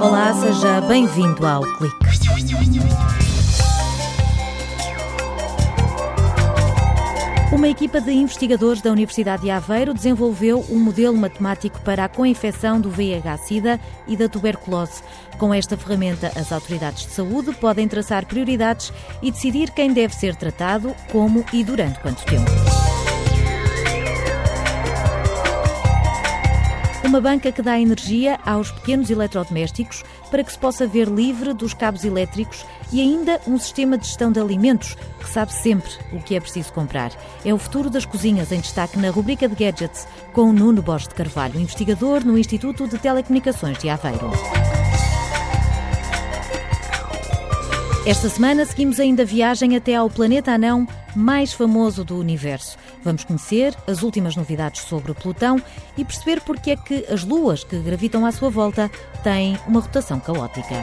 Olá, seja bem-vindo ao Clique. Uma equipa de investigadores da Universidade de Aveiro desenvolveu um modelo matemático para a coinfecção do VIH-Sida e da tuberculose. Com esta ferramenta, as autoridades de saúde podem traçar prioridades e decidir quem deve ser tratado, como e durante quanto tempo. Uma banca que dá energia aos pequenos eletrodomésticos para que se possa ver livre dos cabos elétricos e ainda um sistema de gestão de alimentos que sabe sempre o que é preciso comprar. É o futuro das cozinhas em destaque na rubrica de gadgets com Nuno Borges de Carvalho, investigador no Instituto de Telecomunicações de Aveiro. Esta semana seguimos ainda viagem até ao planeta anão mais famoso do universo. Vamos conhecer as últimas novidades sobre Plutão e perceber porque é que as luas que gravitam à sua volta têm uma rotação caótica.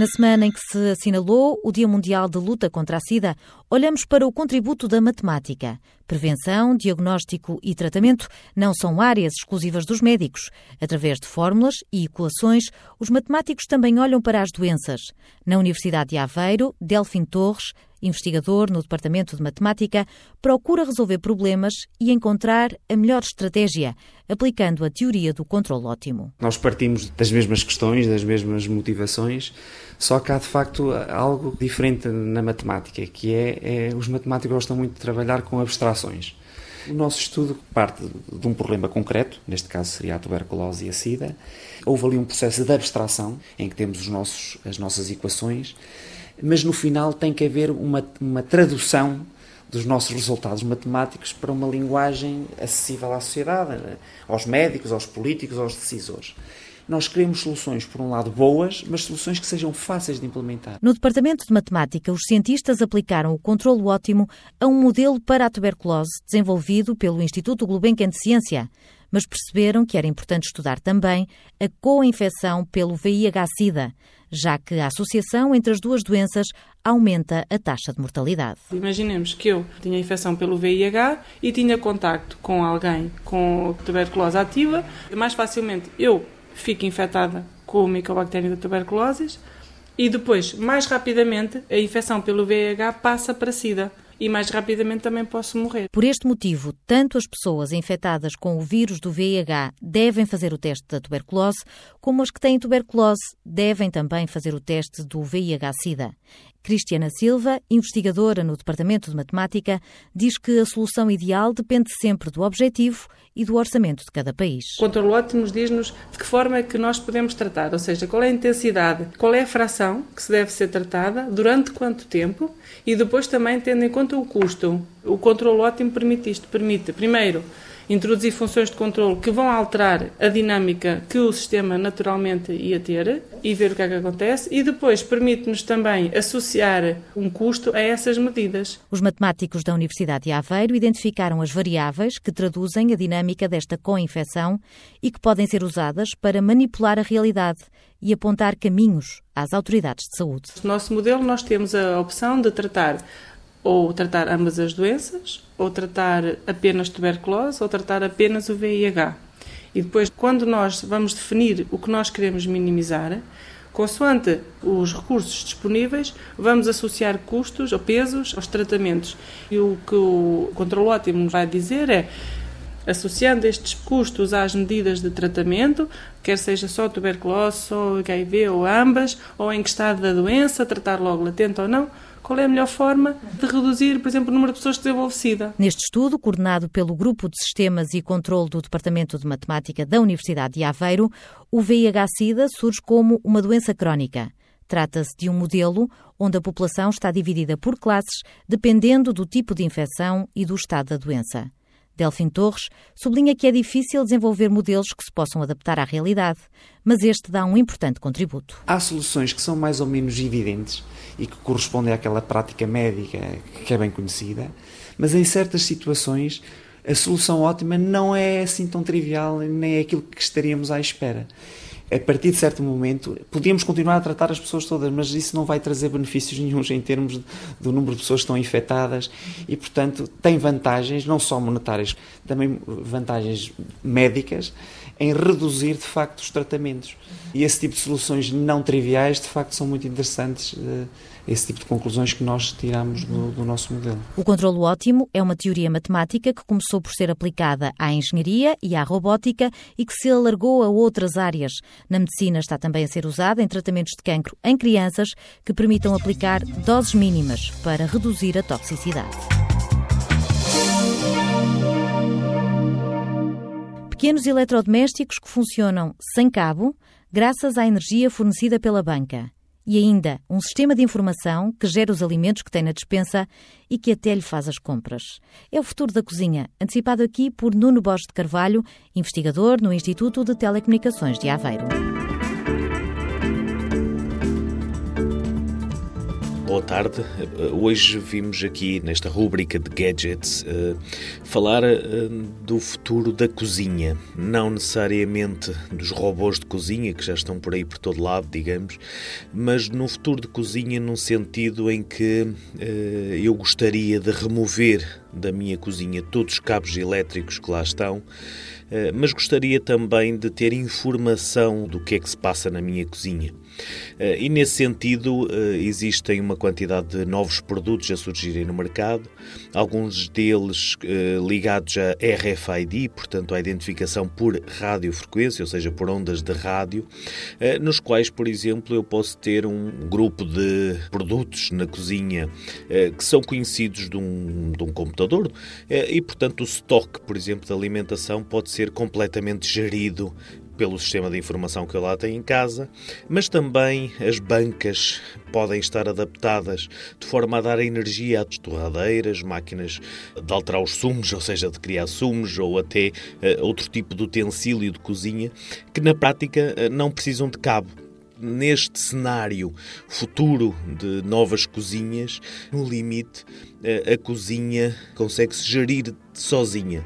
Na semana em que se assinalou o Dia Mundial de Luta contra a SIDA, olhamos para o contributo da matemática. Prevenção, diagnóstico e tratamento não são áreas exclusivas dos médicos. Através de fórmulas e equações, os matemáticos também olham para as doenças. Na Universidade de Aveiro, Delfim Torres investigador no Departamento de Matemática, procura resolver problemas e encontrar a melhor estratégia, aplicando a teoria do controle ótimo. Nós partimos das mesmas questões, das mesmas motivações, só que há de facto algo diferente na matemática, que é, é os matemáticos gostam muito de trabalhar com abstrações. O nosso estudo parte de um problema concreto, neste caso seria a tuberculose e a SIDA. Houve ali um processo de abstração em que temos os nossos, as nossas equações mas no final tem que haver uma, uma tradução dos nossos resultados matemáticos para uma linguagem acessível à sociedade, aos médicos, aos políticos, aos decisores. Nós queremos soluções, por um lado, boas, mas soluções que sejam fáceis de implementar. No Departamento de Matemática, os cientistas aplicaram o controlo ótimo a um modelo para a tuberculose desenvolvido pelo Instituto Gulbenkian de Ciência, mas perceberam que era importante estudar também a co-infecção pelo VIH-Sida, já que a associação entre as duas doenças aumenta a taxa de mortalidade. Imaginemos que eu tinha infecção pelo VIH e tinha contacto com alguém com tuberculose ativa, mais facilmente eu fico infectada com o micobactério da tuberculose e depois, mais rapidamente, a infecção pelo VIH passa para SIDA e mais rapidamente também posso morrer. Por este motivo, tanto as pessoas infectadas com o vírus do VIH devem fazer o teste da tuberculose, como as que têm tuberculose devem também fazer o teste do VIH-Sida. Cristiana Silva, investigadora no Departamento de Matemática, diz que a solução ideal depende sempre do objetivo e do orçamento de cada país. O controle ótimo diz-nos de que forma é que nós podemos tratar, ou seja, qual é a intensidade, qual é a fração que se deve ser tratada, durante quanto tempo e depois também tendo em conta o custo. O controle ótimo permite isto, permite, primeiro, introduzir funções de controle que vão alterar a dinâmica que o sistema naturalmente ia ter e ver o que é que acontece e depois permite-nos também associar um custo a essas medidas. Os matemáticos da Universidade de Aveiro identificaram as variáveis que traduzem a dinâmica desta co-infecção e que podem ser usadas para manipular a realidade e apontar caminhos às autoridades de saúde. No nosso modelo nós temos a opção de tratar ou tratar ambas as doenças, ou tratar apenas tuberculose, ou tratar apenas o VIH. E depois, quando nós vamos definir o que nós queremos minimizar, consoante os recursos disponíveis, vamos associar custos ou pesos aos tratamentos. E o que o controle ótimo vai dizer é associando estes custos às medidas de tratamento, quer seja só tuberculose, só HIV ou ambas, ou em que estado da doença, tratar logo latente ou não, qual é a melhor forma de reduzir, por exemplo, o número de pessoas que SIDA. Neste estudo, coordenado pelo Grupo de Sistemas e Controlo do Departamento de Matemática da Universidade de Aveiro, o VIH-Sida surge como uma doença crónica. Trata-se de um modelo onde a população está dividida por classes, dependendo do tipo de infecção e do estado da doença. Delfim Torres sublinha que é difícil desenvolver modelos que se possam adaptar à realidade, mas este dá um importante contributo. Há soluções que são mais ou menos evidentes e que correspondem àquela prática médica que é bem conhecida, mas em certas situações a solução ótima não é assim tão trivial nem é aquilo que estaríamos à espera. A partir de certo momento, podíamos continuar a tratar as pessoas todas, mas isso não vai trazer benefícios nenhums em termos do número de pessoas que estão infectadas e, portanto, tem vantagens, não só monetárias, também vantagens médicas, em reduzir, de facto, os tratamentos. E esse tipo de soluções não triviais, de facto, são muito interessantes eh, esse tipo de conclusões que nós tiramos do, do, nosso modelo. O controlo ótimo é uma teoria matemática que começou por ser aplicada à engenharia e à robótica e que se alargou a outras áreas. Na medicina está também a ser usada em tratamentos de cancro em crianças que permitam aplicar doses mínimas para reduzir a toxicidade. Pequenos eletrodomésticos que funcionam sem cabo, graças à energia fornecida pela banca e ainda um sistema de informação que gera os alimentos que tem na despensa e que até lhe faz as compras. É o futuro da cozinha, antecipado aqui por Nuno Borges de Carvalho, investigador no Instituto de Telecomunicações de Aveiro. Boa tarde. Hoje vimos aqui nesta rúbrica de gadgets uh, falar uh, do futuro da cozinha, não necessariamente dos robôs de cozinha que já estão por aí por todo lado, digamos, mas no futuro de cozinha num sentido em que eu gostaria de remover da minha cozinha todos os cabos elétricos que lá estão, mas gostaria também de ter informação do que é que se passa na minha cozinha. Eh, e nesse sentido, eh, existem uma quantidade de novos produtos a surgirem no mercado, alguns deles eh, ligados a RFID, portanto, à identificação por radiofrequência, ou seja, por ondas de rádio, nos quais, por exemplo, eu posso ter um grupo de produtos na cozinha que são conhecidos de um, de um computador e, portanto, o estoque, por exemplo, de alimentação pode ser completamente gerido pelo sistema de informação que eu lá tenho em casa, mas também as bancas podem estar adaptadas de forma a dar energia às torradeiras, máquinas de alterar os sumos, ou seja, de criar sumos, ou até uh, outro tipo de utensílio de cozinha, que na prática uh, não precisam de cabo. Neste cenário futuro de novas cozinhas, no limite, a cozinha consegue-se gerir sozinha,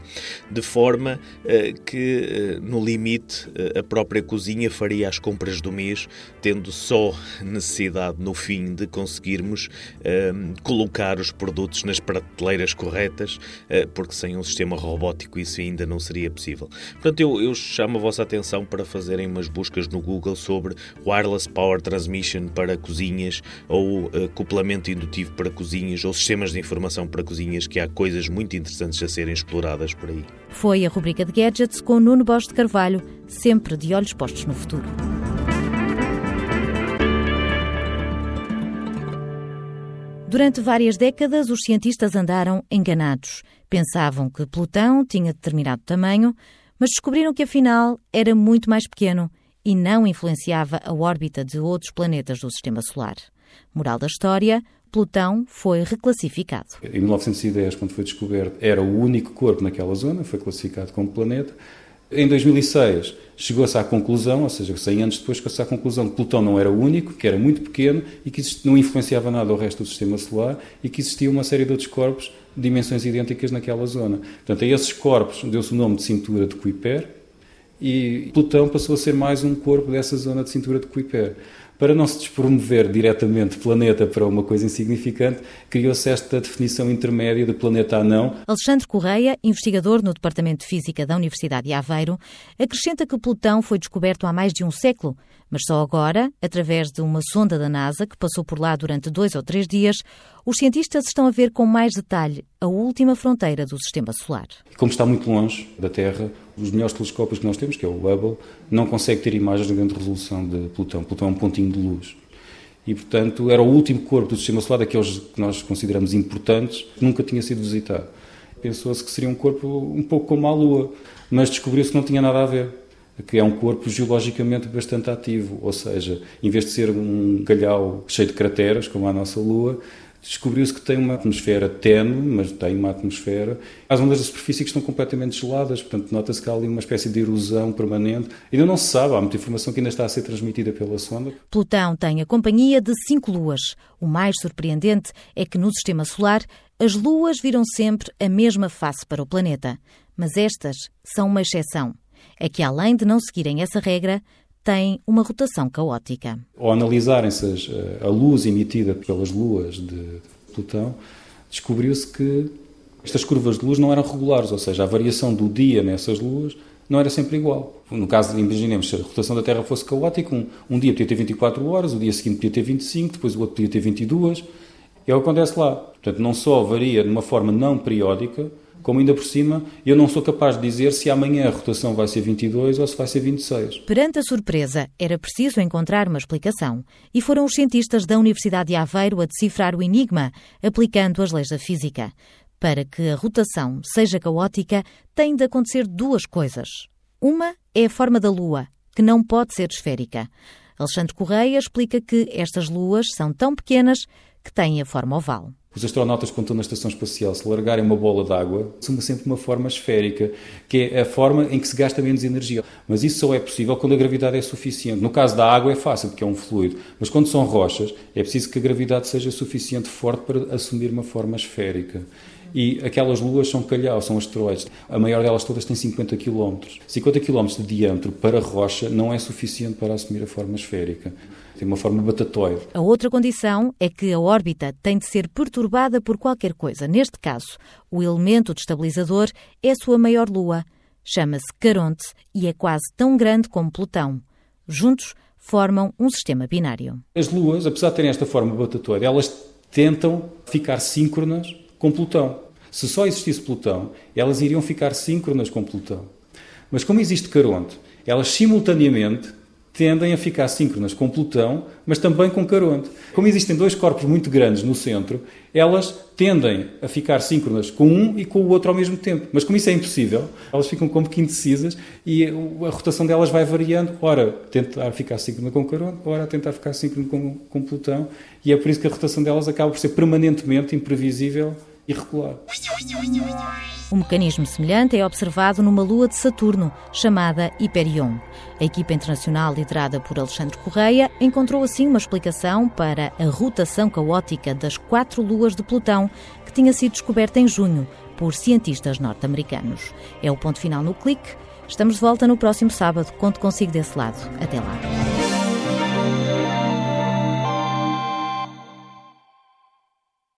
de forma uh, que, uh, no limite, uh, a própria cozinha faria as compras do mês, tendo só necessidade, no fim, de conseguirmos ehm, colocar os produtos nas prateleiras corretas, porque sem um sistema robótico isso ainda não seria possível. Portanto, eu, eu chamo a vossa atenção para fazerem umas buscas no Google sobre Wireless Power Transmission para cozinhas ou acoplamento indutivo para cozinhas ou sistemas de informação para cozinhas, que há coisas muito interessantes a serem exploradas por aí. Foi a rubrica de Gadgets com Nuno Bosch de Carvalho, sempre de olhos postos no futuro. Durante várias décadas, os cientistas andaram enganados. Pensavam que Plutão tinha determinado tamanho, mas descobriram que afinal era muito mais pequeno e não influenciava a órbita de outros planetas do Sistema Solar. Moral da história: Plutão foi reclassificado. Em 1910, quando foi descoberto, era o único corpo naquela zona, foi classificado como planeta. Em 2006, chegou-se à conclusão, ou seja, 100 anos depois, chegou-se à conclusão que Plutão não era o único, que era muito pequeno e que não influenciava nada ao resto do sistema solar e que existia uma série de outros corpos de dimensões idênticas naquela zona. Portanto, a esses corpos deu-se o nome de cintura de Kuiper e Plutão passou a ser mais um corpo dessa zona de cintura de Kuiper para não se despromover diretamente planeta para uma coisa insignificante, criou-se esta definição intermédia de planeta anão. Alexandre Correia, investigador no Departamento de Física da Universidade de Aveiro, acrescenta que Plutão foi descoberto há mais de um século, mas só agora, através de uma sonda da NASA que passou por lá durante dois ou três dias, os cientistas estão a ver com mais detalhe a última fronteira do sistema solar. Como está muito longe da Terra, os melhores telescópios que nós temos, que é o Hubble, não consegue ter imagens de grande resolução de Plutão. Plutão é um pontinho de luz. E, portanto, era o último corpo do sistema solar, daqueles que nós consideramos importantes, que nunca tinha sido visitado. Pensou-se que seria um corpo um pouco como a Lua, mas descobriu-se que não tinha nada a ver que é um corpo geologicamente bastante ativo, ou seja, em vez de ser um calhau cheio de crateras, como a nossa Lua, descobriu-se que tem uma atmosfera tenue, mas tem uma atmosfera. As ondas da superfície que estão completamente geladas, portanto, nota-se que há ali uma espécie de erosão permanente. Ainda não se sabe, há muita informação que ainda está a ser transmitida pela sonda. Plutão tem a companhia de cinco luas. O mais surpreendente é que no sistema solar as luas viram sempre a mesma face para o planeta. Mas estas são uma exceção. É que, além de não seguirem essa regra, tem uma rotação caótica. Ao analisarem-se a luz emitida pelas luas de Plutão, descobriu-se que estas curvas de luz não eram regulares, ou seja, a variação do dia nessas luas não era sempre igual. No caso, imaginemos se a rotação da Terra fosse caótica, um, um, dia podia ter 24 horas, o dia seguinte podia ter 25, depois o outro podia ter 22. É o que acontece lá. Portanto, não só varia de uma forma não periódica, como ainda por cima eu não sou capaz de dizer se amanhã a rotação vai ser 22 ou se vai ser 26. Perante a surpresa, era preciso encontrar uma explicação. E foram os cientistas da Universidade de Aveiro a decifrar o enigma, aplicando as leis da física. Para que a rotação seja caótica, tem de acontecer duas coisas. Uma é a forma da Lua, que não pode ser esférica. Alexandre Correia explica que estas luas são tão pequenas que têm a forma oval. Os astronautas, quando estão na estação espacial, se largarem uma bola d'água, assumem sempre uma forma esférica, que é a forma em que se gasta menos energia. Mas isso só é possível quando a gravidade é suficiente. No caso da água é fácil, porque é um fluido. Mas quando são rochas, é preciso que a gravidade seja suficiente forte para assumir uma forma esférica. E aquelas luas são calhau, são asteroides. A maior delas todas tem 50 km. 50 km de diâmetro para rocha não é suficiente para assumir a forma esférica. Tem uma forma batatoide. A outra condição é que a órbita tem de ser perturbada por qualquer coisa. Neste caso, o elemento destabilizador é a sua maior lua. Chama-se Caronte e é quase tão grande como Plutão. Juntos, formam um sistema binário. As luas, apesar de terem esta forma batatoide, elas tentam ficar síncronas com Plutão. Se só existisse Plutão, elas iriam ficar síncronas com Plutão. Mas como existe Caronte, elas simultaneamente tendem a ficar síncronas com Plutão, mas também com Caronte. Como existem dois corpos muito grandes no centro, elas tendem a ficar síncronas com um e com o outro ao mesmo tempo. Mas como isso é impossível, elas ficam como que indecisas e a rotação delas vai variando. Ora, tentar ficar síncrona com Caronte, ora, tentar ficar síncrona com, com Plutão. E é por isso que a rotação delas acaba por ser permanentemente imprevisível irregular. Um mecanismo semelhante é observado numa lua de Saturno, chamada Hyperion. A equipa internacional liderada por Alexandre Correia encontrou assim uma explicação para a rotação caótica das quatro luas de Plutão, que tinha sido descoberta em junho por cientistas norte-americanos. É o ponto final no clique. Estamos de volta no próximo sábado. Conto consigo desse lado. Até lá.